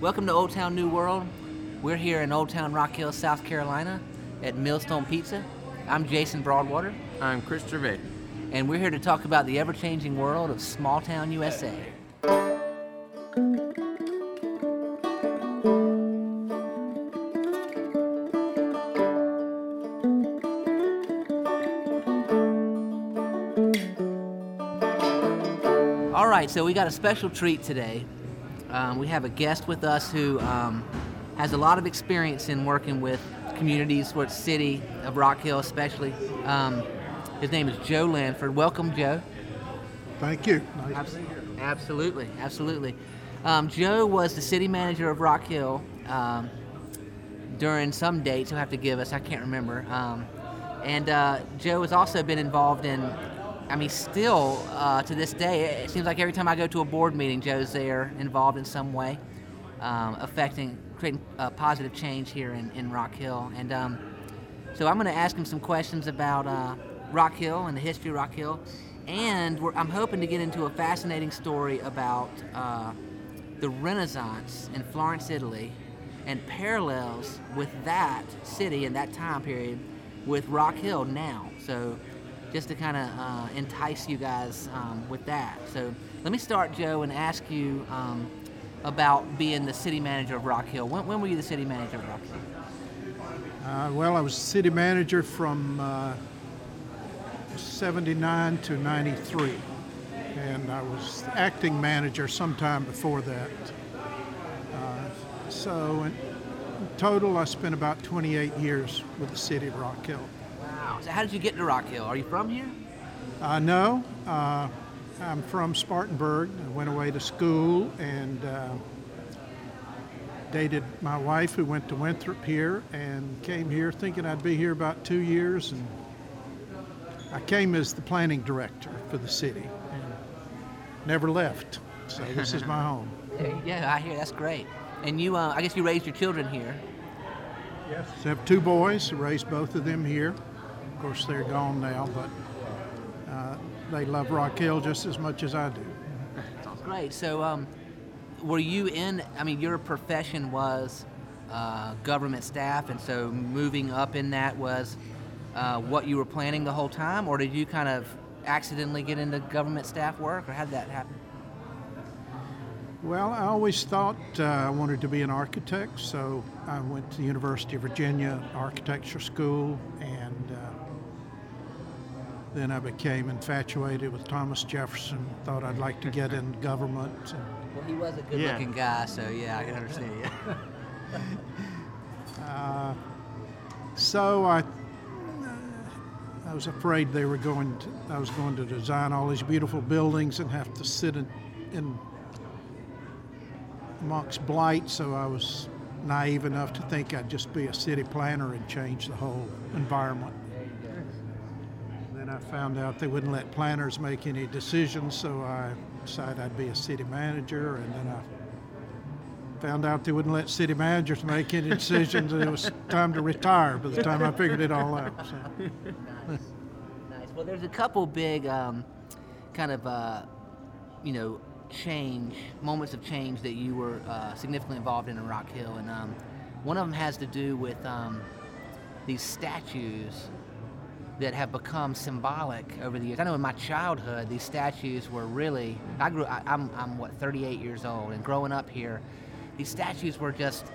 Welcome to Old Town New World. We're here in Old Town Rock Hill, South Carolina at Millstone Pizza. I'm Jason Broadwater, I'm Chris Gervais. and we're here to talk about the ever changing world of small town USA. All right, so we got a special treat today. Um, we have a guest with us who um, has a lot of experience in working with communities, with city of Rock Hill especially. Um, his name is Joe Lanford. Welcome, Joe. Thank you. Nice. Absolutely, absolutely. Um, Joe was the city manager of Rock Hill um, during some dates he'll have to give us. I can't remember. Um, and uh, Joe has also been involved in, I mean, still uh, to this day, it seems like every time I go to a board meeting, Joe's there, involved in some way, um, affecting, creating uh, positive change here in, in Rock Hill. And um, so I'm going to ask him some questions about uh, Rock Hill and the history of Rock Hill. And I'm hoping to get into a fascinating story about uh, the Renaissance in Florence, Italy, and parallels with that city and that time period with Rock Hill now. So, just to kind of uh, entice you guys um, with that. So, let me start, Joe, and ask you um, about being the city manager of Rock Hill. When, when were you the city manager of Rock Hill? Uh, well, I was city manager from uh, 79 to 93, and I was acting manager sometime before that. Uh, so, in total, I spent about 28 years with the city of Rock Hill. Wow. So, how did you get to Rock Hill? Are you from here? Uh, no, uh, I'm from Spartanburg. I went away to school and uh, dated my wife, who went to Winthrop here, and came here thinking I'd be here about two years. And I came as the planning director for the city and never left. So this is my home. Yeah, I hear that's great. And you, uh, I guess you raised your children here. Yes. I have two boys, raised both of them here. Of course, they're gone now, but uh, they love Rock Hill just as much as I do. Sounds great. So, um, were you in? I mean, your profession was uh, government staff, and so moving up in that was uh, what you were planning the whole time, or did you kind of accidentally get into government staff work, or how did that happen? Well, I always thought uh, I wanted to be an architect, so I went to the University of Virginia Architecture School, and then I became infatuated with Thomas Jefferson. Thought I'd like to get in government. And, Well, he was a good-looking guy, so yeah, I can understand you. uh, so I, I was afraid they were going to. I was going to design all these beautiful buildings and have to sit in, in amongst blight, so I was naive enough to think I'd just be a city planner and change the whole environment. I found out they wouldn't let planners make any decisions, so I decided I'd be a city manager, and then I found out they wouldn't let city managers make any decisions, and it was time to retire by the time I figured it all out. So. nice. nice. Well, there's a couple big um, kind of, uh, you know, change, moments of change that you were uh, significantly involved in in Rock Hill. And um, one of them has to do with um, these statues that have become symbolic over the years. I know in my childhood, these statues were really, I grew, I, I'm, I'm what, 38 years old, and growing up here, these statues were just,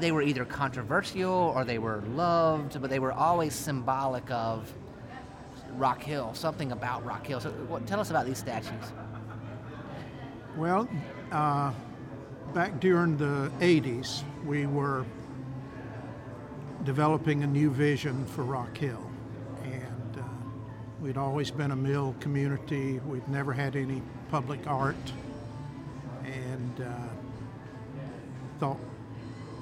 they were either controversial or they were loved, but they were always symbolic of Rock Hill, something about Rock Hill. So, what, tell us about these statues. Well, uh, back during the 80s, we were developing a new vision for Rock Hill. We'd always been a mill community, we'd never had any public art. And uh, thought,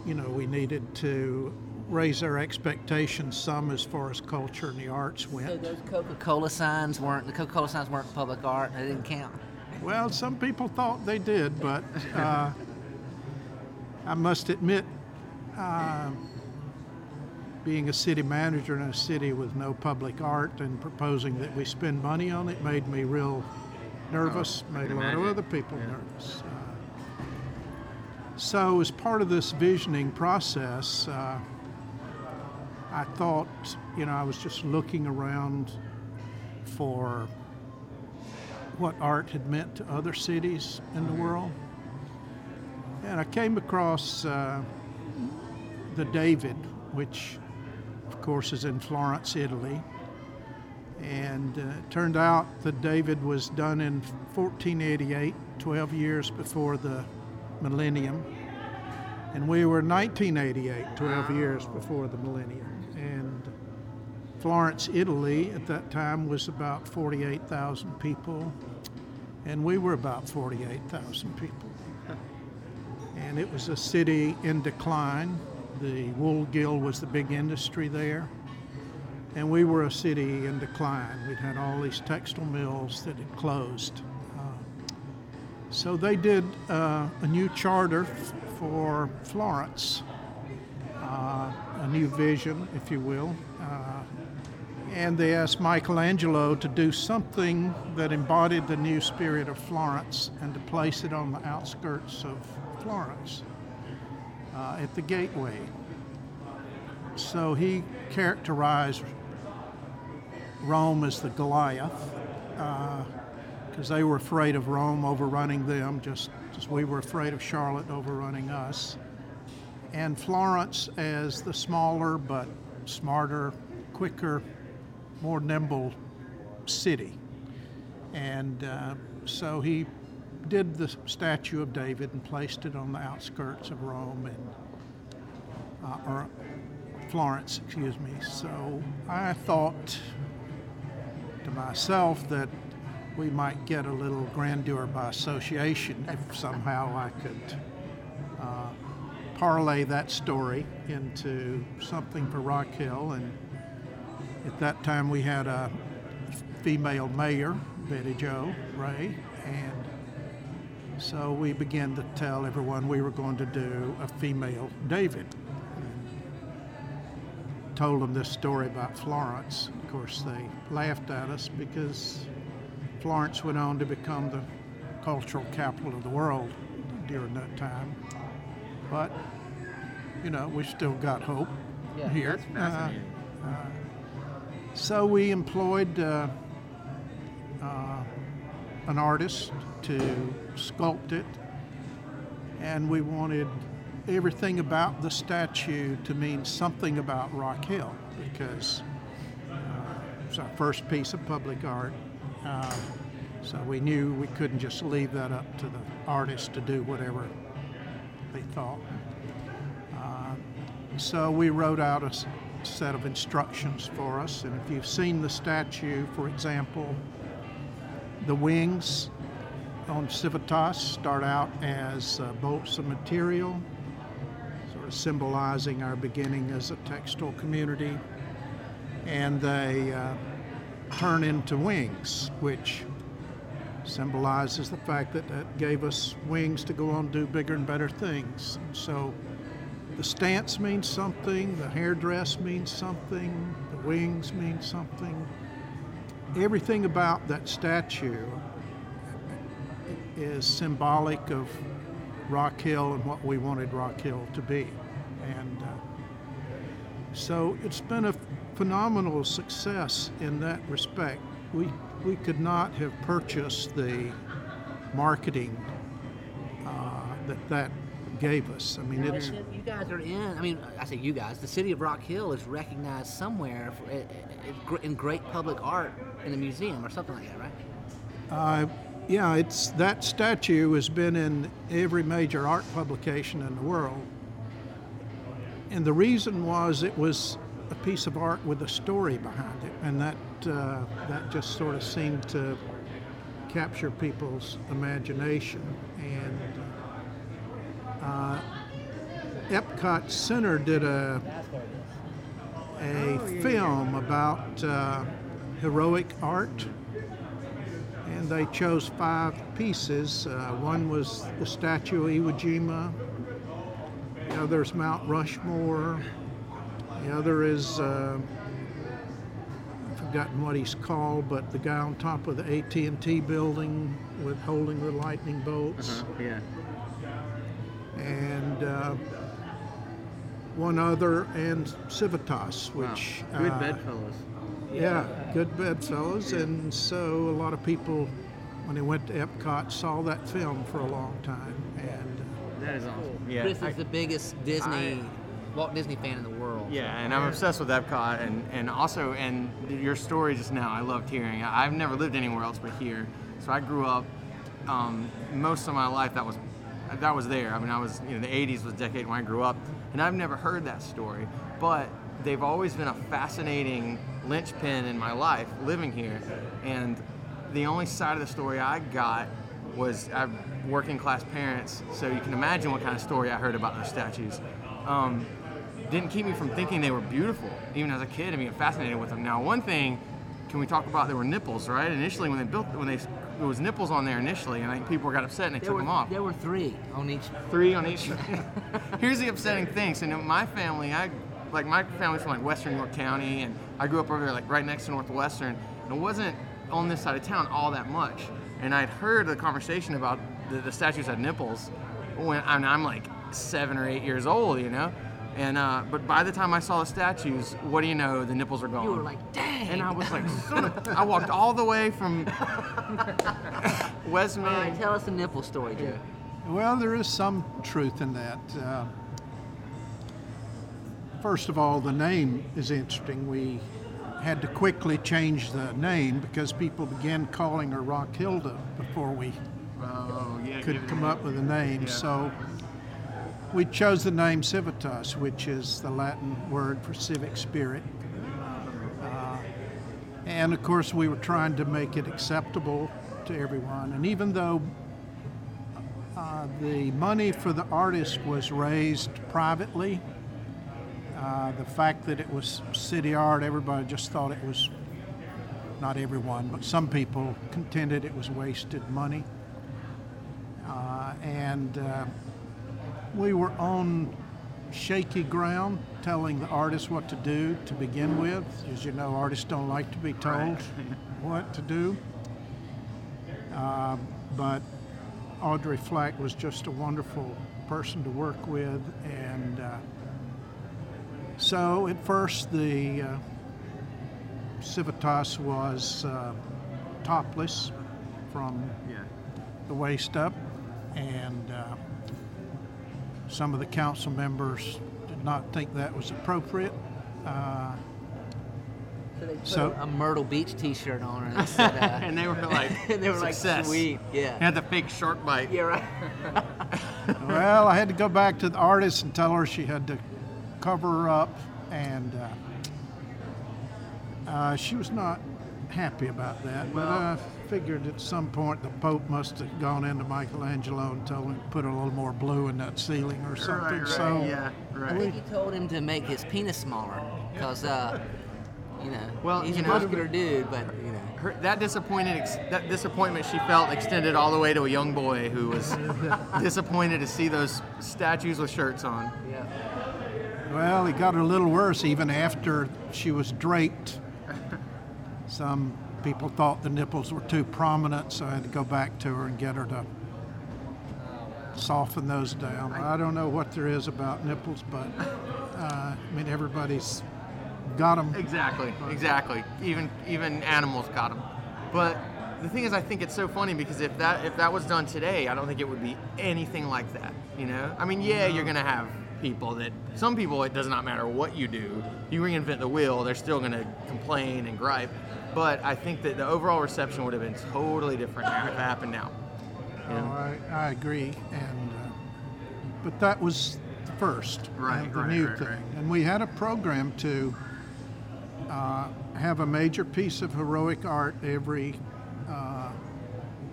you know, we needed to raise our expectations some as far as culture and the arts went. So those Coca-Cola signs weren't, the Coca-Cola signs weren't public art, they didn't count. Well, some people thought they did, but uh, I must admit, uh, being a city manager in a city with no public art and proposing that we spend money on it made me real nervous, Oh, made a lot of other people Yeah. nervous. Uh, So, as part of this visioning process, uh, I thought, you know, I was just looking around for what art had meant to other cities in the world. And I came across uh, the David, which, of course, is in Florence, Italy. And uh, it turned out that David was done in 1488, 12 years before the millennium. And we were 1988, 12 years before the millennium. And Florence, Italy at that time was about 48,000 people, and we were about 48,000 people. And it was a city in decline. The wool guild was the big industry there. And we were a city in decline. We'd had all these textile mills that had closed. Uh, so they did uh, a new charter f- for Florence, uh, a new vision, if you will. Uh, and they asked Michelangelo to do something that embodied the new spirit of Florence and to place it on the outskirts of Florence uh, at the gateway. So he characterized Rome as the Goliath because uh, they were afraid of Rome overrunning them, just as we were afraid of Charlotte overrunning us. And Florence as the smaller but smarter, quicker, more nimble city. And uh, so he did the statue of David and placed it on the outskirts of Rome and uh, or Florence, excuse me. So I thought to myself that we might get a little grandeur by association if somehow I could uh, parlay that story into something for Rock Hill. And at that time, we had a female mayor, Betty Jo Rhea, and so we began to tell everyone we were going to do a female David. And told them this story about Florence. Of course, they laughed at us because Florence went on to become the cultural capital of the world during that time. But, you know, we've still got hope Yeah, here. Uh, uh, so we employed uh, uh, an artist to sculpt it, and we wanted everything about the statue to mean something about Rock Hill because uh, it's our first piece of public art. Uh, so we knew we couldn't just leave that up to the artist to do whatever they thought. Uh, so we wrote out a set of instructions for us, and if you've seen the statue, for example, the wings on Civitas start out as uh, bolts of material, sort of symbolizing our beginning as a textile community, and they uh, turn into wings, which symbolizes the fact that that gave us wings to go on and do bigger and better things. So the stance means something, the hairdress means something, the wings mean something. Everything about that statue is symbolic of Rock Hill and what we wanted Rock Hill to be. And uh, so it's been a phenomenal success in that respect. We, we could not have purchased the marketing uh, that that gave us. I mean, it's. You guys are in. I mean, I say you guys. The city of Rock Hill is recognized somewhere for, in great public art in a museum or something like that, right? Uh, yeah, it's that statue has been in every major art publication in the world, and the reason was it was a piece of art with a story behind it, and that uh, that just sort of seemed to capture people's imagination. And uh, Epcot Center did a a film about uh, heroic art and they chose five pieces. Uh, one was the statue of Iwo Jima. The other is Mount Rushmore. The other is uh, I've forgotten what he's called, but the guy on top of the AT&T building with holding the lightning bolts. Yeah. And and uh, one other, and Civitas, which Good uh, bedfellows. Yeah, good bedfellows, and so a lot of people, when they went to Epcot, saw that film for a long time, and That is awesome. Yeah. Chris I- is the biggest Disney, Walt Disney fan in the world. Yeah, and I'm obsessed with Epcot, and, and also, and your story just now, I loved hearing. I- I've never lived anywhere else but here, so I grew up. Um, most of my life, that was that was there. I mean, I was, you know, the '80s was the decade when I grew up, and I've never heard that story. But they've always been a fascinating linchpin in my life living here, and the only side of the story I got was I working class parents, so you can imagine what kind of story I heard about those statues. Um, didn't keep me from thinking they were beautiful, even as a kid, and being fascinated with them. Now, one thing, can we talk about there were nipples, right? Initially, when they built, when they there was nipples on there initially, and I think people got upset and they There took were, them off. there were three on each. Three on each. Here's the upsetting thing. So, in my family, I like my family's from like Western York County, and I grew up over there, like right next to Northwestern. And it wasn't on this side of town all that much. And I'd heard the conversation about the, the statues had nipples when and I'm like seven or eight years old, you know. And uh, but by the time I saw the statues, what do you know? The nipples are gone. You were like, dang. and I was like, son of, I walked all the way from West All Main. right, tell us the nipple story, Joe. well, there is some truth in that. Uh, first of all, the name is interesting. We had to quickly change the name because people began calling her Rock Hilda before we Oh yeah, could come up with a name. Yeah. So we chose the name Civitas, which is the Latin word for civic spirit. Uh, and of course, we were trying to make it acceptable to everyone. And even though uh, the money for the artist was raised privately, uh, the fact that it was city art, everybody just thought it was, not everyone, but some people contended it was wasted money. Uh, and uh, we were on shaky ground telling the artist what to do to begin with. As you know, artists don't like to be told what to do. Uh, but Audrey Flack was just a wonderful person to work with. And uh, so at first, the uh, Civitas was uh, topless from Yeah. the waist up, and uh, some of the council members did not think that was appropriate. Uh, So they put So- a Myrtle Beach T-shirt on her and said, uh, and they were like, and they were like, success. sweet, yeah, Had the fake shark bite. yeah, right. well, I had to go back to the artist and tell her she had to cover her up, and uh, uh, she was not happy about that. But I figured at some point the Pope must have gone into Michelangelo and told him to put a little more blue in that ceiling or something. right, so yeah, I right. think he told him to make his penis smaller because, uh, you know, Well, he's you a know- muscular dude, but you know, Her, that disappointed, ex- that disappointment she felt extended all the way to a young boy who was disappointed to see those statues with shirts on. yeah. Well, it got a little worse even after she was draped. Some people thought the nipples were too prominent, so I had to go back to her and get her to soften those down. I don't know what there is about nipples, but uh, I mean, everybody's got them. Exactly, exactly. Even even animals got them. But the thing is, I think it's so funny because if that if that was done today, I don't think it would be anything like that. You know, I mean, yeah, you're gonna have people that some people it does not matter what you do. You reinvent the wheel, they're still gonna complain and gripe. But I think that the overall reception would have been totally different if it happened now. You Oh. I, I agree, and uh, but that was the first Right, the right, new right, thing, right. and we had a program to uh, have a major piece of heroic art every uh,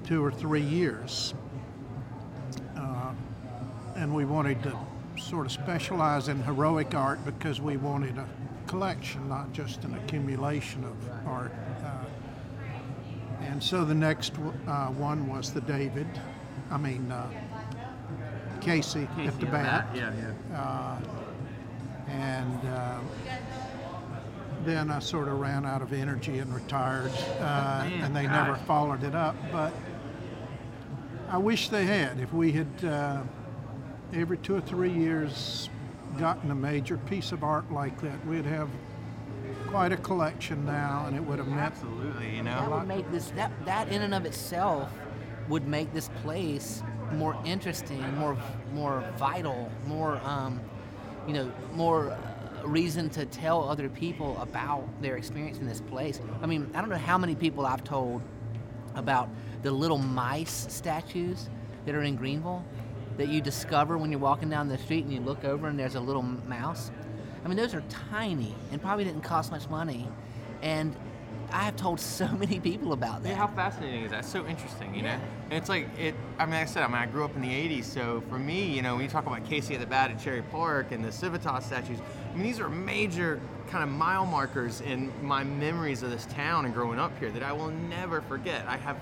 two or three years, uh, and we wanted to sort of specialize in heroic art because we wanted a collection, not just an accumulation of art. Uh, and so the next uh, one was the David, I mean, uh, Casey, at the bat. Yeah, yeah. And uh, then I sort of ran out of energy and retired, uh, Man, and they never followed it up. But I wish they had. If we had uh, every two or three years gotten a major piece of art like that, we'd have quite a collection now, and it would have meant Absolutely, you know. That would make this that that in and of itself would make this place more interesting, more more vital, more um, you know, more uh, reason to tell other people about their experience in this place. I mean, I don't know how many people I've told about the little mice statues that are in Greenville that you discover when you're walking down the street and you look over and there's a little mouse. I mean, those are tiny and probably didn't cost much money. And I have told so many people about that. Yeah, how fascinating is that? So interesting, you know. And it's like it. I mean, like I said, I mean, I grew up in the '80s, so for me, you know, when you talk about Casey at the Bat at Cherry Park and the Civitas statues, I mean, these are major kind of mile markers in my memories of this town and growing up here that I will never forget. I have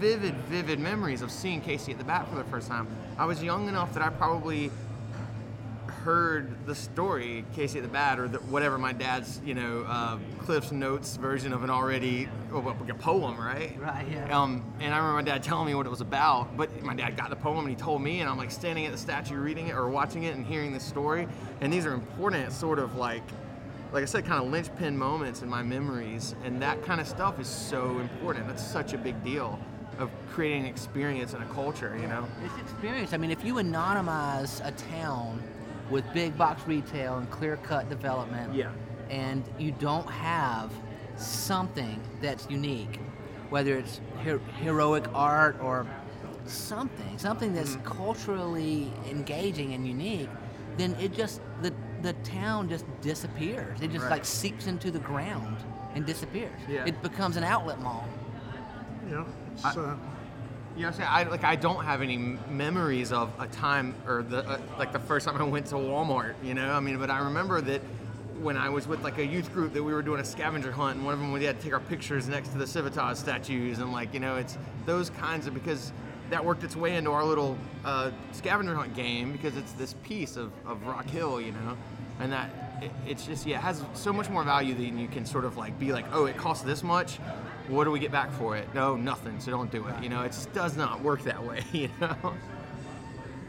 vivid, vivid memories of seeing Casey at the Bat for the first time. I was young enough that I probably heard the story Casey the Bat or the, whatever my dad's you know uh, Cliff's Notes version of an already oh, like a poem, right? Right, yeah. Um, and I remember my dad telling me what it was about, but my dad got the poem and he told me, and I'm like standing at the statue reading it or watching it and hearing the story, and these are important sort of like. Like I said, kind of linchpin moments in my memories, and that kind of stuff is so important. That's such a big deal of creating an experience and a culture, you know? This experience, I mean, if you anonymize a town with big box retail and clear cut development, Yeah. and you don't have something that's unique, whether it's her- heroic art or something, something that's Mm-hmm. culturally engaging and unique, then it just the the town just disappears. It just Right. like seeps into the ground and disappears. Yeah. It becomes an outlet mall. Yeah, it's, I- uh, You know what I'm saying? I like I don't have any memories of a time or the uh, like the first time I went to Walmart, you know? I mean, but I remember that when I was with like a youth group that we were doing a scavenger hunt and one of them we had to take our pictures next to the Civitas statues and like, you know, it's those kinds of because that worked its way into our little uh, scavenger hunt game because it's this piece of, of Rock Hill, you know? And that it, it's just yeah, it has so much more value than you can sort of like be like, oh, it costs this much. What do we get back for it? No, nothing. So don't do it. You know, it just does not work that way. You know.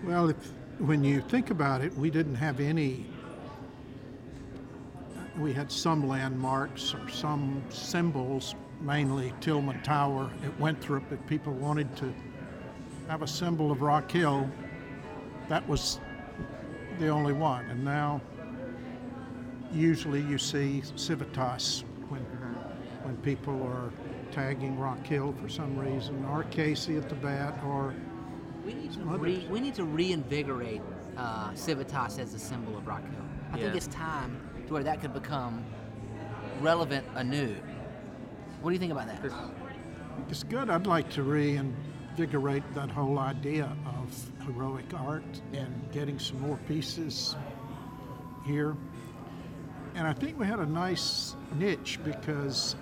well, if, when you think about it, we didn't have any. We had some landmarks or some symbols, mainly Tillman Tower at Winthrop, if people wanted to have a symbol of Rock Hill. That was the only one. And now, usually you see Civitas when, when people are tagging Rock Hill for some reason, or Casey at the bat, or We need to, re, we need to reinvigorate uh, Civitas as a symbol of Rock Hill. I think it's time to where that could become relevant anew. What do you think about that? It's good. I'd like to reinvigorate that whole idea of heroic art and getting some more pieces here. And I think we had a nice niche because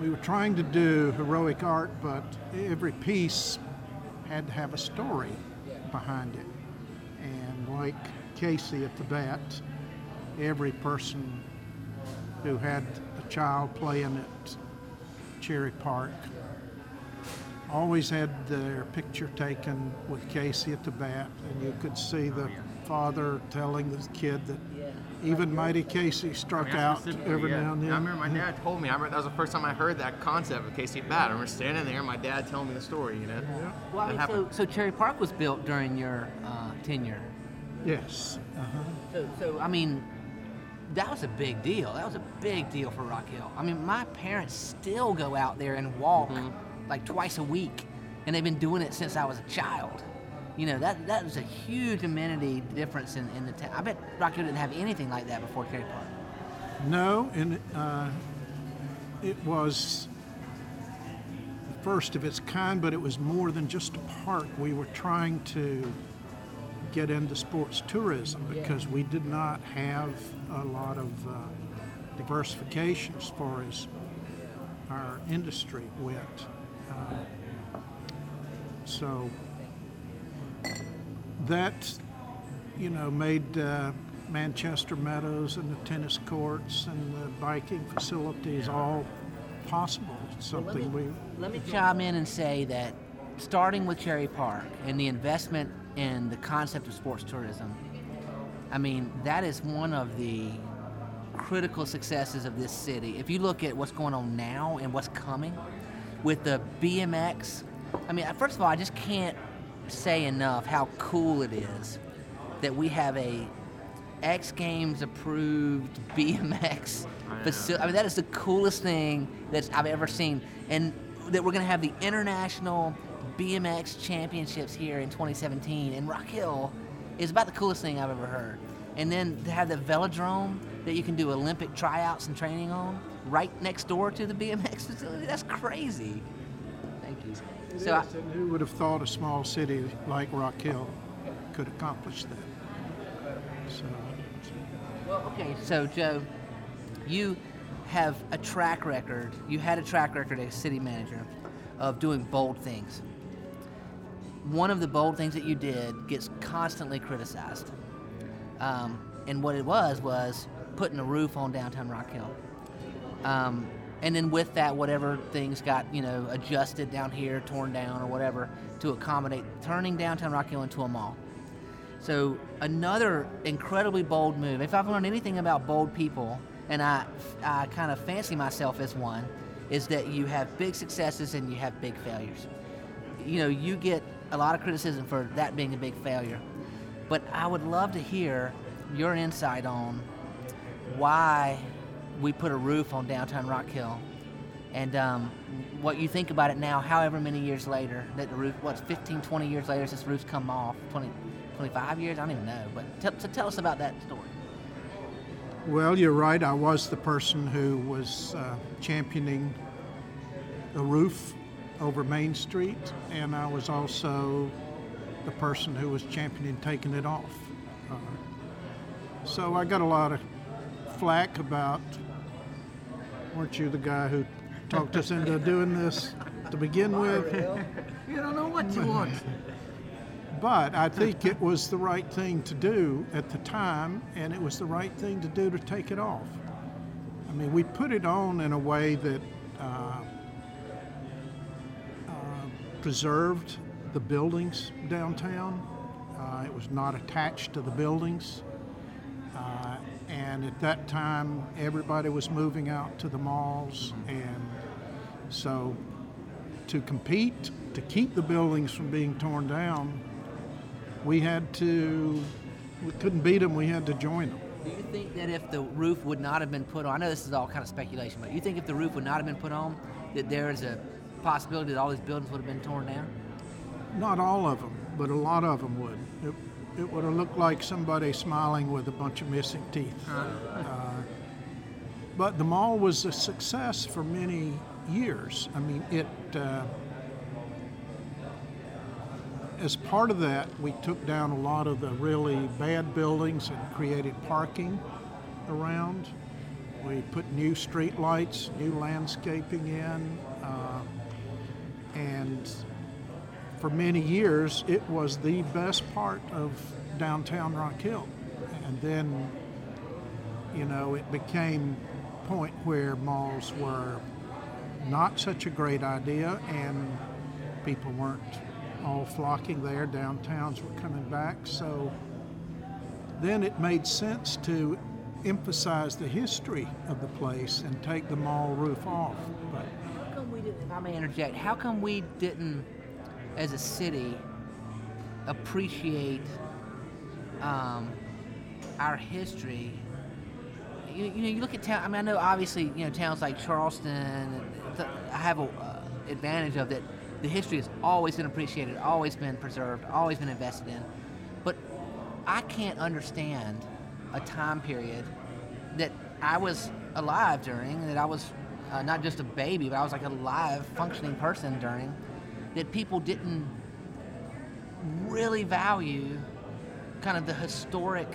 we were trying to do heroic art, but every piece had to have a story behind it. And like Casey at the bat, every person who had a child playing at Cherry Park always had their picture taken with Casey at the bat, and you could see the father telling the kid that even Mighty Casey struck I mean, out every yeah. now and then. I remember my dad told me. I remember that was the first time I heard that concept of Casey at Bat. I remember standing there, and my dad telling me the story. You know. Yeah. Well, I mean, so, so Cherry Park was built during your uh, tenure. Yes. Uh-huh. So, so I mean, that was a big deal. That was a big deal for Rock Hill. I mean, my parents still go out there and walk like twice a week, and they've been doing it since I was a child. You know, that that was a huge amenity difference in, in the town. I bet Rock Hill didn't have anything like that before Cherry Park. No, and uh, it was the first of its kind, but it was more than just a park. We were trying to get into sports tourism because we did not have a lot of uh, diversification as far as our industry went. Uh, so that, you know, made uh, Manchester Meadows and the tennis courts and the biking facilities all possible. Something we Let me chime in and say that starting with Cherry Park and the investment in the concept of sports tourism. I mean, that is one of the critical successes of this city. If you look at what's going on now and what's coming with the BMX, I mean, first of all, I just can't say enough how cool it is that we have a X Games approved BMX facility. I mean, that is the coolest thing that I've ever seen. And that we're going to have the international BMX championships here in 2017. And Rock Hill is about the coolest thing I've ever heard. And then to have the velodrome that you can do Olympic tryouts and training on right next door to the BMX facility, that's crazy. Thank you. It so I, who would have thought a small city like Rock Hill could accomplish that? So, well, okay, so Joe, you have a track record. You had a track record as city manager of doing bold things. One of the bold things that you did gets constantly criticized. Um, and what it was was putting a roof on downtown Rock Hill. Um, and then with that, whatever things got you know adjusted down here, torn down or whatever to accommodate turning downtown Rock Hill into a mall. So another incredibly bold move. If I've learned anything about bold people, and I, I kind of fancy myself as one, is that you have big successes and you have big failures. You know, you get a lot of criticism for that being a big failure, but I would love to hear your insight on why we put a roof on downtown Rock Hill and um, what you think about it now, however many years later, that the roof, what's 15, 20 years later, since the roof's come off, 20, 25 years, I don't even know. But t- so tell us about that story. Well, you're right. I was the person who was uh, championing the roof over Main Street, and I was also the person who was championing taking it off. Uh, so I got a lot of flack about, weren't you the guy who talked us into doing this to begin with? You don't know what you want. But I think it was the right thing to do at the time, and it was the right thing to do to take it off. I mean, we put it on in a way that uh, uh, preserved the buildings downtown. Uh, it was not attached to the buildings. And at that time, everybody was moving out to the malls. Mm-hmm. And so to compete, to keep the buildings from being torn down, we had to, we couldn't beat them, we had to join them. Do you think that if the roof would not have been put on, I know this is all kind of speculation, but you think if the roof would not have been put on, that there is a possibility that all these buildings would have been torn down? Not all of them, but a lot of them would. It, it would have looked like somebody smiling with a bunch of missing teeth. Uh, but the mall was a success for many years. I mean, it. Uh, as part of that, we took down a lot of the really bad buildings and created parking around. We put new street lights, new landscaping in, for many years, it was the best part of downtown Rock Hill. And then, you know, it became a point where malls were not such a great idea and people weren't all flocking there. Downtowns were coming back. So then it made sense to emphasize the history of the place and take the mall roof off. But how come we didn't, if I may interject, how come we didn't, as a city, appreciate um, our history? You, you, know, you look at town. I mean, I know obviously, you know, towns like Charleston. Have a uh, advantage of that the history has always been appreciated, always been preserved, always been invested in. But I can't understand a time period that I was alive during, that I was uh, not just a baby, but I was like a live, functioning person during, that people didn't really value kind of the historic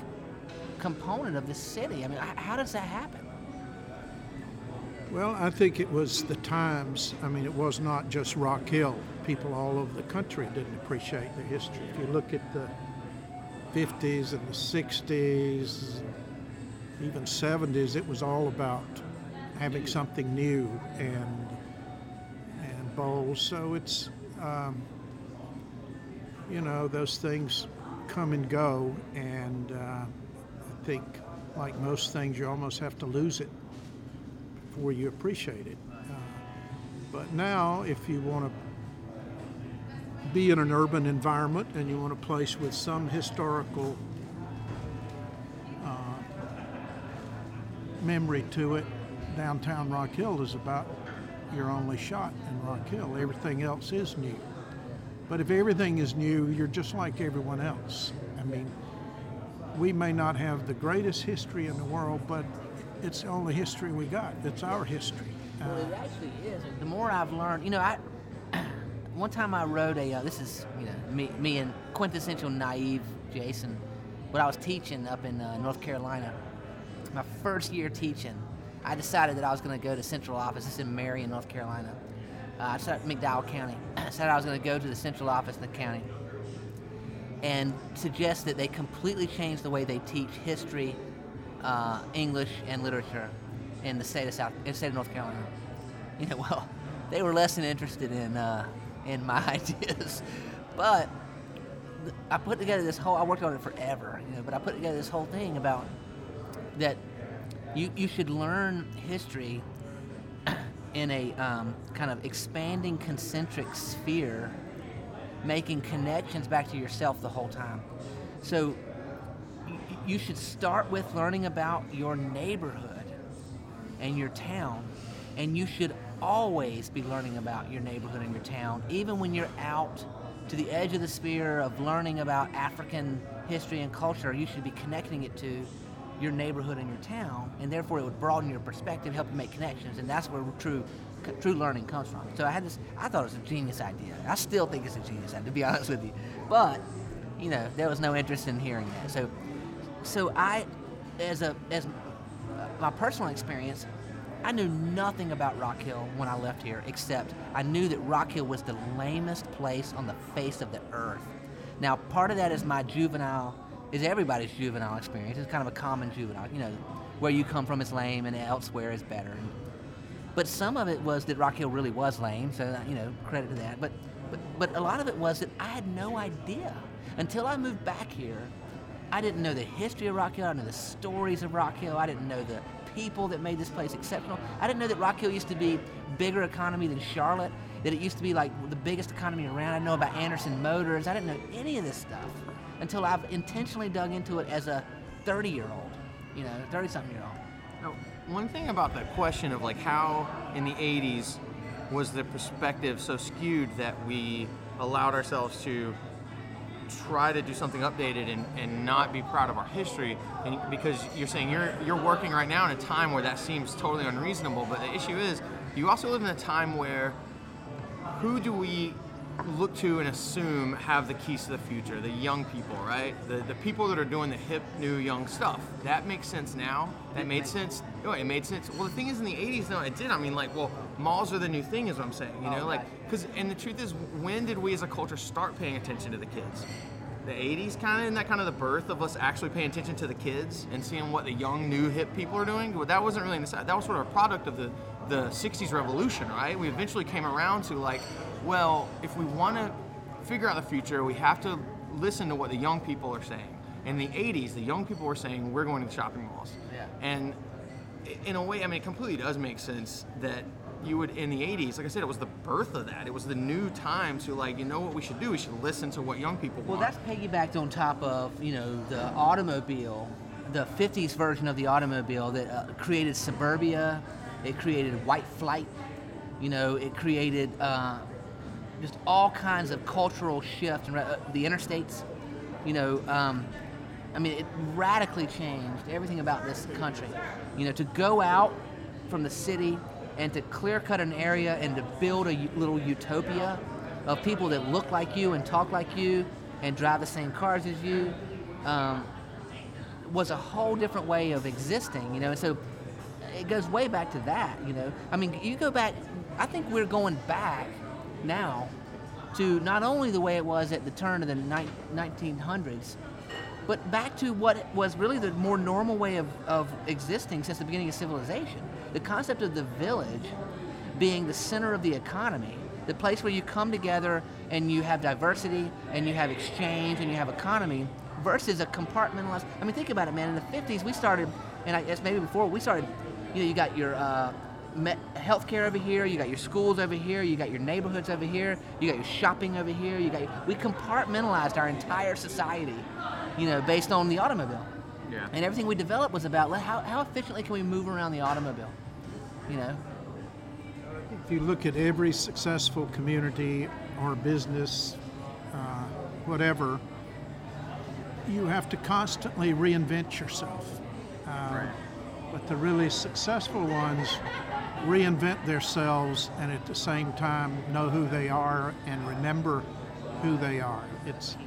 component of the city. I mean, how does that happen? Well, I think it was the times. I mean, it was not just Rock Hill. People all over the country didn't appreciate the history. If you look at the 50s and the 60s, even 70s, it was all about having something new and and bold. So it's um, you know, those things come and go, and uh, I think, like most things, you almost have to lose it before you appreciate it. Uh, but now, if you want to be in an urban environment and you want a place with some historical uh, memory to it, downtown Rock Hill is about your only shot in Rock Hill. Everything else is new. But if everything is new, you're just like everyone else. I mean, we may not have the greatest history in the world, but it's the only history we got. It's our history. Well, it actually is. The more I've learned, you know, I one time I wrote a. Uh, this is you know me, me and quintessential naive Jason. When I was teaching up in uh, North Carolina, my first year teaching, I decided that I was going to go to central office. This is in Marion, North Carolina. Uh, I decided McDowell County. I decided I was going to go to the central office in the county and suggest that they completely change the way they teach history, uh, English, and literature in the state of South, in the state of North Carolina. You know, well, they were less than interested in uh, in my ideas, but I put together this whole. I worked on it forever, you know, but I put together this whole thing about that you you should learn history in a um, kind of expanding concentric sphere, making connections back to yourself the whole time. So y- you should start with learning about your neighborhood and your town, and you should always be learning about your neighborhood and your town, even when you're out to the edge of the sphere of learning about African history and culture. You should be connecting it to your neighborhood and your town, and therefore it would broaden your perspective, help you make connections, and that's where true true learning comes from. So I had this. I thought it was a genius idea. I still think it's a genius idea, to be honest with you. But you know, there was no interest in hearing that. So, so I, as a as my personal experience, I knew nothing about Rock Hill when I left here, except I knew that Rock Hill was the lamest place on the face of the earth. Now, part of that is my juvenile, is everybody's juvenile experience. It's kind of a common juvenile, you know, where you come from is lame and elsewhere is better. But some of it was that Rock Hill really was lame, so you know, credit to that. But but but a lot of it was that I had no idea until I moved back here. I didn't know the history of Rock Hill. I didn't know the stories of Rock Hill. I didn't know the people that made this place exceptional. I didn't know that Rock Hill used to be bigger economy than Charlotte. That it used to be like the biggest economy around. I didn't know about Anderson Motors. I didn't know any of this stuff until I've intentionally dug into it as a 30 year old, you know, 30 something year old. Now, one thing about the question of like how in the 80s was the perspective so skewed that we allowed ourselves to try to do something updated and, and not be proud of our history and because you're saying you're you're working right now in a time where that seems totally unreasonable but the issue is you also live in a time where who do we look to and assume have the keys to the future the young people right? The, the people that are doing the hip new young stuff. That makes sense now. That made sense oh, it made sense. Well the thing is in the 80s no it did i mean like well malls are the new thing is what i'm saying you oh, know Oh, like because and the truth is when did we as a culture start paying attention to the kids? The 80s kind of and that kind of the birth of us actually paying attention to the kids and seeing what the young new hip people are doing? Well, that wasn't really in the that was sort of a product of the the 60s revolution right? We eventually came around to like well if we want to figure out the future we have to listen to what the young people are saying. In the 80s the young people were saying we're going to the shopping malls. Yeah. and in a way i mean it completely does make sense that you would in the 80s like i said it was the birth of that. It was the new time to like you know what we should do? We should listen to what young people Well, want. that's piggybacked on top of you know the automobile, the '50s version of the automobile that uh, created suburbia. It created white flight. You know, it created uh, just all kinds of cultural shift and uh, the interstates. You know, um, I mean, it radically changed everything about this country. You know, to go out from the city and to clear cut an area and to build a little utopia of people that look like you and talk like you and drive the same cars as you um, was a whole different way of existing, you know. And so it goes way back to that, you know. I mean, you go back. I think we're going back now to not only the way it was at the turn of the ni- 1900s, but back to what was really the more normal way of, of existing since the beginning of civilization. The concept of the village being the center of the economy the place where you come together and you have diversity and you have exchange and you have economy versus a compartmentalized. I mean, think about it, man. In the 50s, we started, and I guess maybe before, we started, you know, you got your uh, me- healthcare over here, you got your schools over here, you got your neighborhoods over here, you got your shopping over here, you got, we compartmentalized our entire society, you know, based on the automobile. Yeah. And everything we developed was about how, how efficiently can we move around the automobile, you know? If you look at every successful community or business, uh, whatever, you have to constantly reinvent yourself. Uh, Right. But the really successful ones reinvent themselves and at the same time know who they are and remember who they are. It's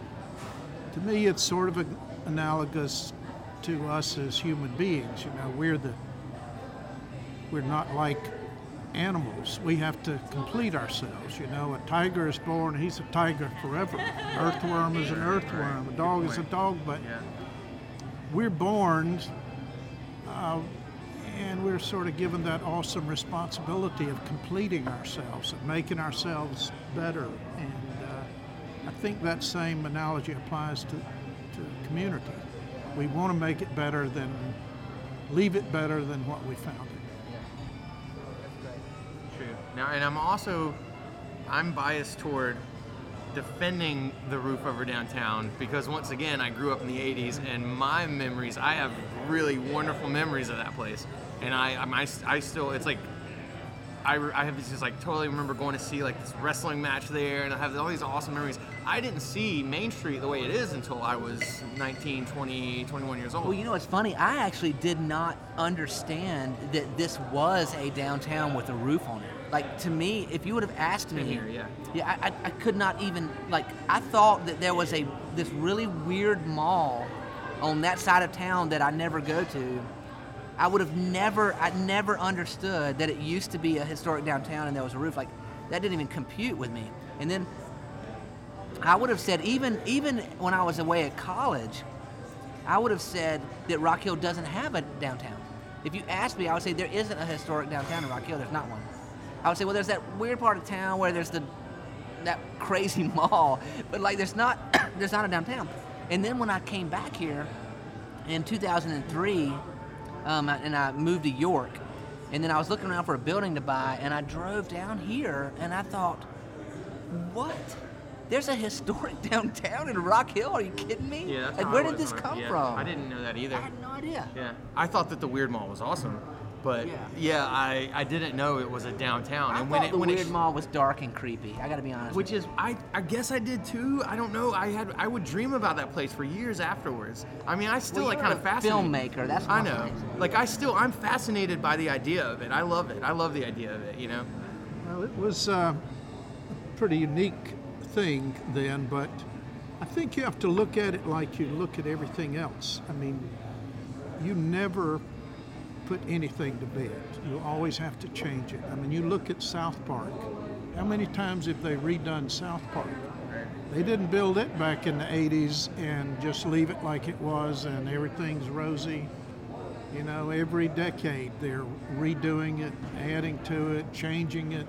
to me, it's sort of analogous to us as human beings. You know, we're the we're not like animals. We have to complete ourselves. You know, a tiger is born, he's a tiger forever. Earthworm is an earthworm. A dog is a dog, but we're born uh, and we're sort of given that awesome responsibility of completing ourselves and making ourselves better. And uh, I think that same analogy applies to, to community. We want to make it better than, leave it better than what we found it. True. Now, and I'm also, I'm biased toward defending the roof over downtown because once again, I grew up in the '80s, and my memories, I have really wonderful memories of that place, and I, I'm- I, I still, it's like. I, I have this just like totally remember going to see like this wrestling match there and I have all these awesome memories. I didn't see Main Street the way it is until I was 19, 20, 21 years old. Well, you know what's funny? I actually did not understand that this was a downtown with a roof on it. Like to me, if you would have asked me, here, yeah. yeah, I, I, I could not even like. I thought that there was a this really weird mall on that side of town that I never go to. I would have never, I never understood that it used to be a historic downtown and there was a roof. Like that didn't even compute with me. And then I would have said even even when I was away at college, I would have said that Rock Hill doesn't have a downtown. If you asked me, I would say there isn't a historic downtown in Rock Hill. There's not one. I would say, well, there's that weird part of town where there's the that crazy mall, but like there's not there's not a downtown. And then when I came back here in 2003, um, and I moved to York, and then I was looking around for a building to buy, and I drove down here, and I thought, what? There's a historic downtown in Rock Hill? Are you kidding me? yeah, that's like, where did this come yeah, from? I didn't know that either. I had no idea. Yeah, I thought that the Weird Mall was awesome, but Yeah. yeah, I, I didn't know it was a downtown. I and thought when it the when Weird it, Mall was dark and creepy. I got to be honest. which with is I I guess I did too. I don't know. I had I would dream about that place for years afterwards. I mean, I still Well, like you're kind of fascinated. filmmaker, that's I know. fascinates Like I still I'm fascinated by the idea of it. I love it. I love the idea of it. You know. Well, it was uh, a pretty unique thing then, but I think you have to look at it like you look at everything else. I mean, you never put anything to bed. You always have to change it. I mean, you look at South Park. How many times have they redone South Park? They didn't build it back in the 80s and just leave it like it was and everything's rosy. You know, every decade they're redoing it, adding to it, changing it.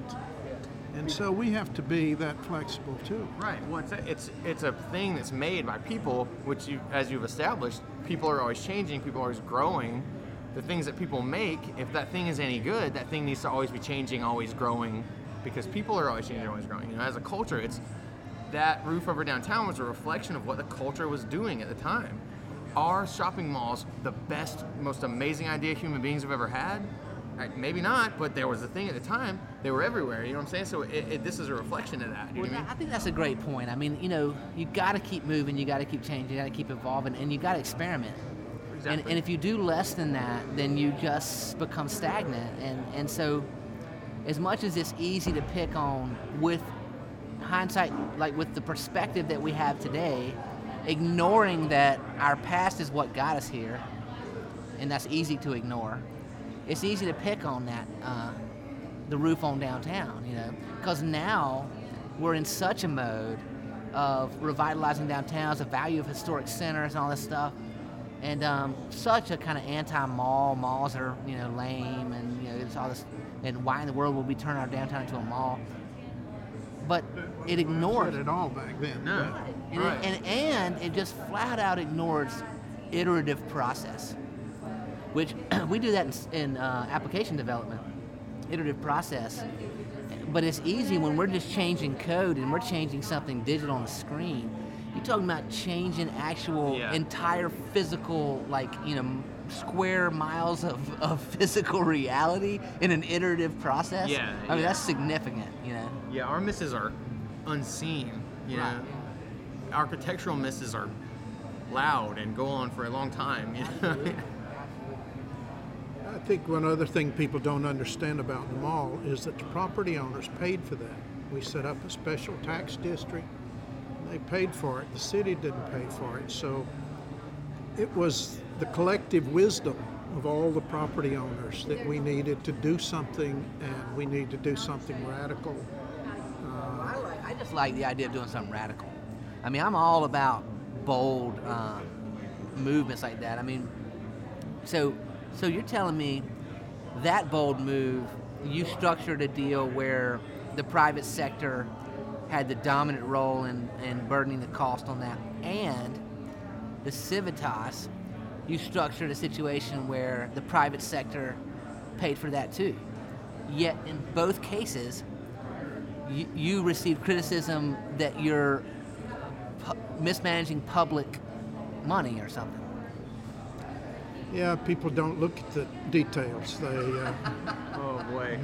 And so we have to be that flexible too. Right. Well, it's a, it's it's a thing that's made by people, which you, as you've established, people are always changing. People are always growing. The things that people make, if that thing is any good, that thing needs to always be changing, always growing, because people are always changing, always growing. You know, as a culture, it's that roof over downtown was a reflection of what the culture was doing at the time. Are shopping malls the best, most amazing idea human beings have ever had? Maybe not, but there was a thing at the time. They were everywhere. You know what I'm saying? So it, it, this is a reflection of that. You Well, I mean? I think that's a great point. I mean, you know, you got to keep moving, you got to keep changing, you got to keep evolving, and you got to experiment. And, and if you do less than that, then you just become stagnant. And, and so, as much as it's easy to pick on with hindsight, like with the perspective that we have today, ignoring that our past is what got us here, and that's easy to ignore. It's easy to pick on that, uh, the roof on downtown, you know, because now we're in such a mode of revitalizing downtowns, the value of historic centers, and all this stuff, and um, such a kind of anti-mall. Malls are, you know, lame, and you know, it's all this. And why in the world would we turn our downtown into a mall? but it ignores Said it all back then. No. and, Right. it, and and it just flat out ignores iterative process, which we do that in, in uh, application development, iterative process. But it's easy when we're just changing code and we're changing something digital on the screen. You're talking about changing actual Yeah. entire physical, like you know, square miles of, of physical reality in an iterative process. Yeah, I mean yeah. that's significant. You know. Yeah, our misses are unseen. You Right. know, architectural misses are loud and go on for a long time. You know? I think one other thing people don't understand about the mall is that the property owners paid for that. We set up a special tax district. They paid for it. The city didn't pay for it. So it was the collective wisdom of all the property owners that we needed to do something and we need to do something radical. I, like, I just like the idea of doing something radical. I mean, I'm all about bold um, movements like that. I mean, so so you're telling me that bold move, you structured a deal where the private sector had the dominant role in, in burdening the cost on that, and the Civitas, you structured a situation where the private sector paid for that too. Yet in both cases, you, you received criticism that you're pu- mismanaging public money or something. Yeah, people don't look at the details. They uh, oh boy.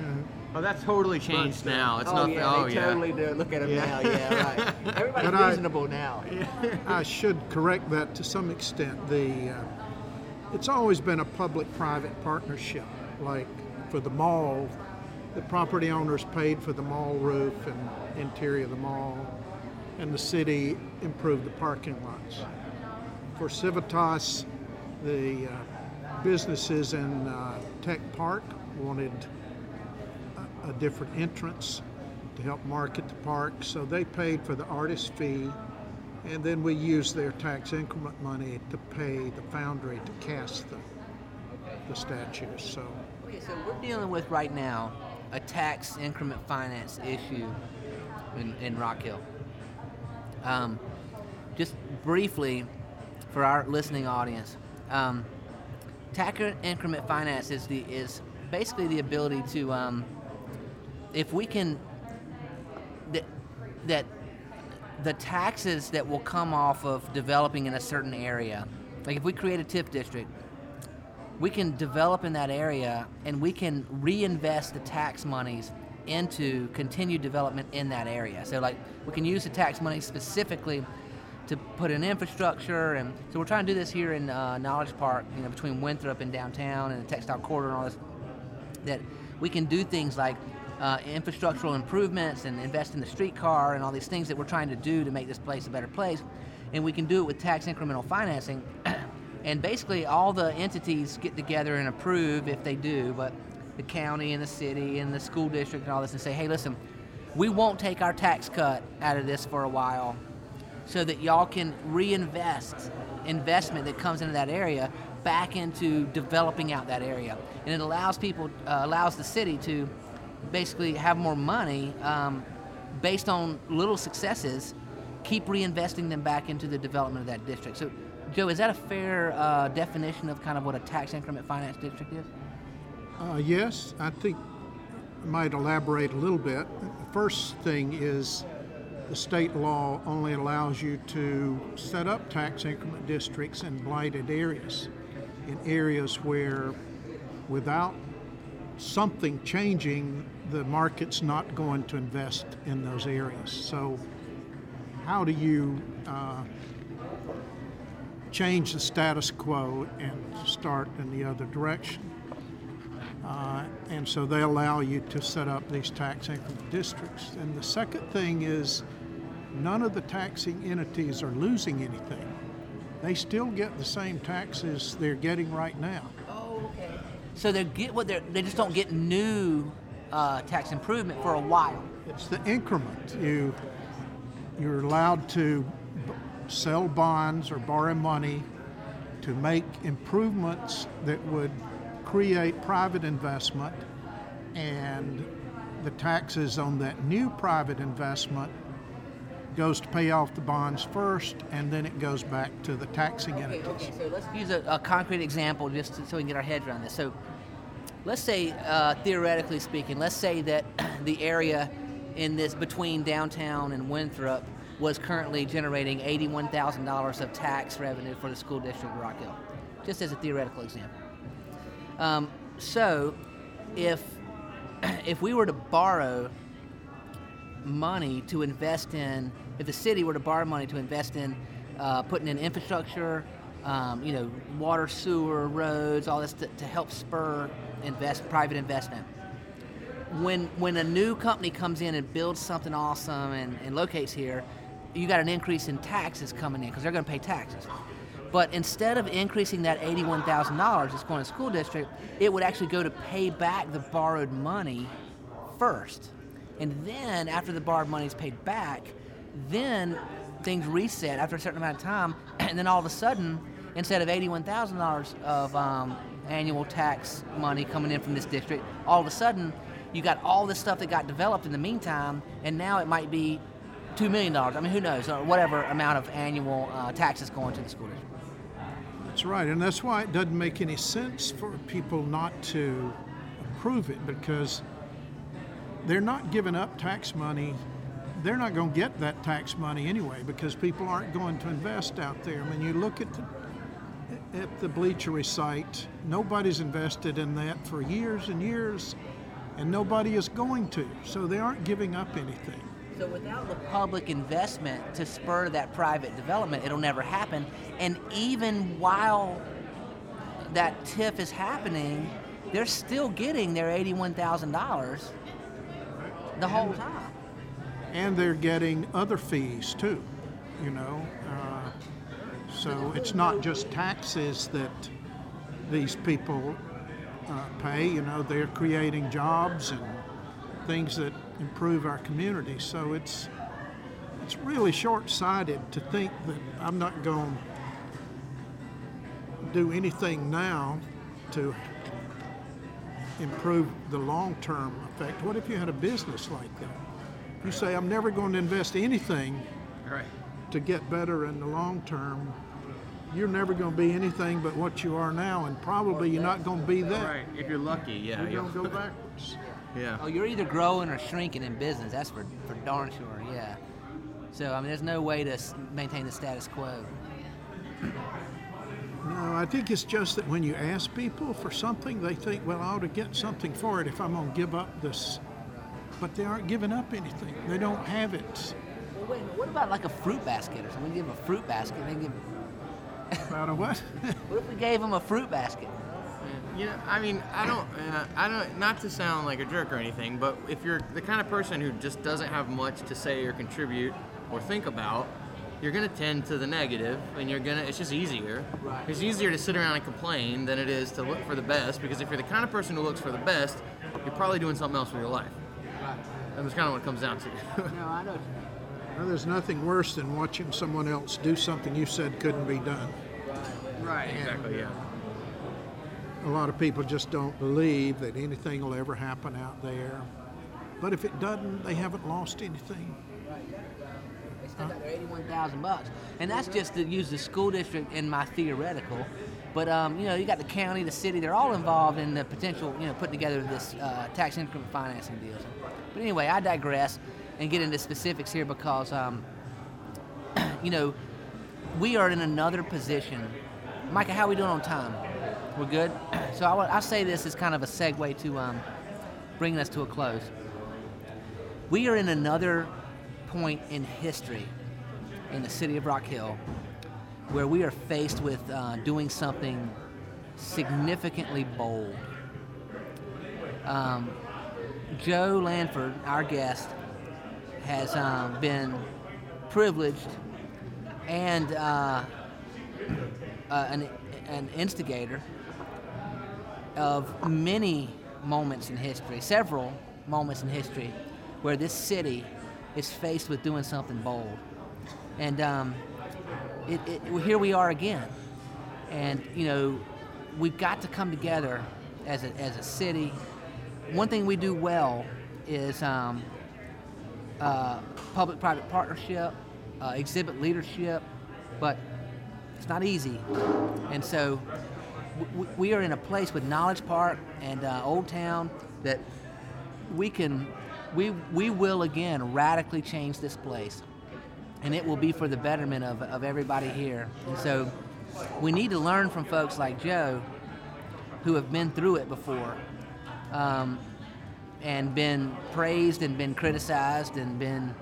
Oh, that's totally changed But, now. It's not. oh yeah. Totally do. Look at them Yeah. now. Yeah, right. Everybody's But I- reasonable now. I should correct that to some extent. The uh, it's always been a public-private partnership. Like for the mall, the property owners paid for the mall roof and interior of the mall, and the city improved the parking lots. For Civitas, the uh, businesses in uh, Tech Park wanted a, different entrance to help market the park, so they paid for the artist fee and then we used their tax increment money to pay the foundry to cast the, the statues. So Okay, so we're dealing with right now a tax increment finance issue in, in Rock Hill. Um, just briefly, for our listening audience, um, tax increment finance is the is basically the ability to, um, if we can, that that the taxes that will come off of developing in a certain area, like if we create a TIF district, we can develop in that area and we can reinvest the tax monies into continued development in that area. So like we can use the tax money specifically to put in infrastructure and so we're trying to do this here in uh, Knowledge Park, you know, between Winthrop and downtown and the textile corridor and all this that we can do things like uh, infrastructural improvements and invest in the streetcar and all these things that we're trying to do to make this place a better place. And we can do it with tax incremental financing. and basically, all the entities get together and approve if they do, but the county and the city and the school district and all this and say, hey, listen, we won't take our tax cut out of this for a while so that y'all can reinvest investment that comes into that area back into developing out that area and it allows people uh, allows the city to basically have more money um, based on little successes keep reinvesting them back into the development of that district. So joe is that a fair uh, definition of kind of what a tax increment finance district is? Uh, yes, I think I might elaborate a little bit. The first thing is the state law only allows you to set up tax increment districts in blighted areas, in areas where without something changing, the market's not going to invest in those areas. So, how do you uh, change the status quo and start in the other direction? Uh, and so they allow you to set up these tax increment districts. And the second thing is none of the taxing entities are losing anything. They still get the same taxes they're getting right now. Oh, okay. So they get what they they just don't get new uh, tax improvement for a while. It's the increment. You you're allowed to b- sell bonds or borrow money to make improvements that would create private investment and the taxes on that new private investment goes to pay off the bonds first, and then it goes back to the taxing Okay, entities. okay, so let's use a, a concrete example just to, so we can get our heads around this. So let's say, uh, theoretically speaking, let's say that the area in this between downtown and Winthrop was currently generating $81,000 of tax revenue for the school district of Rock Hill, just as a theoretical example. Um, so if if we were to borrow money to invest in, if the city were to borrow money to invest in uh, putting in infrastructure, um, you know, water, sewer, roads, all this to, to help spur invest private investment. When when a new company comes in and builds something awesome and, and locates here, you got an increase in taxes coming in because they're going to pay taxes. But instead of increasing that $81,000 that's going to school district, it would actually go to pay back the borrowed money first. And then after the borrowed money is paid back, then things reset after a certain amount of time. And then all of a sudden, instead of $81,000 of um, annual tax money coming in from this district, all of a sudden you got all this stuff that got developed in the meantime, and now it might be $2 million. I mean, who knows, or whatever amount of annual uh, taxes going to the school district. That's right, and that's why it doesn't make any sense for people not to approve it because they're not giving up tax money. They're not going to get that tax money anyway because people aren't going to invest out there. I mean, you look at the at the bleachery site, nobody's invested in that for years and years, and nobody is going to. So they aren't giving up anything. So without the public investment to spur that private development, it'll never happen. And even while that TIF is happening, they're still getting their eighty-one thousand dollars the whole time. and they're getting other fees too, you know. So it's not just taxes that these people uh, pay, you know, they're creating jobs and things that improve our community. So it's it's really short-sighted to think that I'm not going to do anything now to improve the long-term effect. What if you had a business like that? You say, I'm never going to invest anything Right. to get better in the long term. You're never going to be anything but what you are now, and probably you're not going to be that. Right. If you're lucky, yeah. You're you'll- going to go backwards. yeah. Oh, you're either growing or shrinking in business. That's for, for darn sure, yeah. So, I mean, there's no way to maintain the status quo. No, I think it's just that when you ask people for something, they think, well, I ought to get something for it if I'm going to give up this. But they aren't giving up anything. They don't have it. Well, wait, a minute, what about like a fruit basket or something? We give them a fruit basket. They give, About a what? what if we gave them a fruit basket? You know, I mean, I don't, uh, I don't, not to sound like a jerk or anything, but if you're the kind of person who just doesn't have much to say or contribute or think about, you're gonna tend to the negative, and you're gonna. It's just easier. Right. It's easier to sit around and complain than it is to look for the best. Because if you're the kind of person who looks for the best, you're probably doing something else with your life. Right. And that's kind of what it comes down to. No, I know. Well, there's nothing worse than watching someone else do something you said couldn't be done. right. Exactly. Yeah. A lot of people just don't believe that anything will ever happen out there. But if it doesn't, they haven't lost anything. They still got their eighty-one thousand bucks, and that's just to use the school district in my theoretical. But um, you know, you got the county, the city; they're all involved in the potential, you know, putting together this uh, tax increment financing deals. But anyway, I digress and get into specifics here because, um, you know, we are in another position. Micah, how are we doing on time? We're good. So I, I say this as kind of a segue to um, bringing us to a close. We are in another point in history in the city of Rock Hill where we are faced with uh, doing something significantly bold. Um, Joe Lanford, our guest, has um, been privileged and uh, uh, an, an instigator of many moments in history, several moments in history, where this city is faced with doing something bold. And um, it, it, well, here we are again. And, you know, we've got to come together as a, as a city. One thing we do well is um, uh, public-private partnership, uh, exhibit leadership, but it's not easy. And so w- we are in a place with Knowledge Park and uh, Old Town that we can, we, we will again radically change this place. And it will be for the betterment of, of everybody here. And so we need to learn from folks like Joe who have been through it before um, and been praised and been criticized and been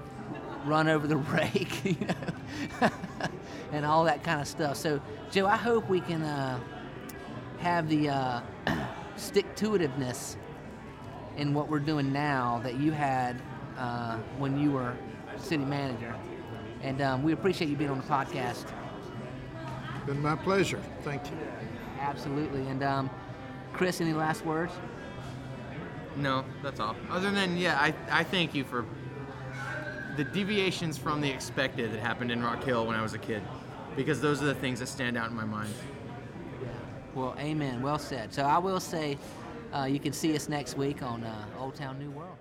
run over the rake, you know, and all that kind of stuff. So, Joe, I hope we can uh, have the uh, stick to itiveness in what we're doing now that you had uh, when you were city manager. And um, we appreciate you being on the podcast. Been my pleasure. Thank you. Absolutely. And um, Chris, any last words? No, that's all. Other than yeah, I, I thank you for the deviations from the expected that happened in Rock Hill when I was a kid, because those are the things that stand out in my mind. Well, amen. Well said. So I will say uh, you can see us next week on uh, Old Town New World.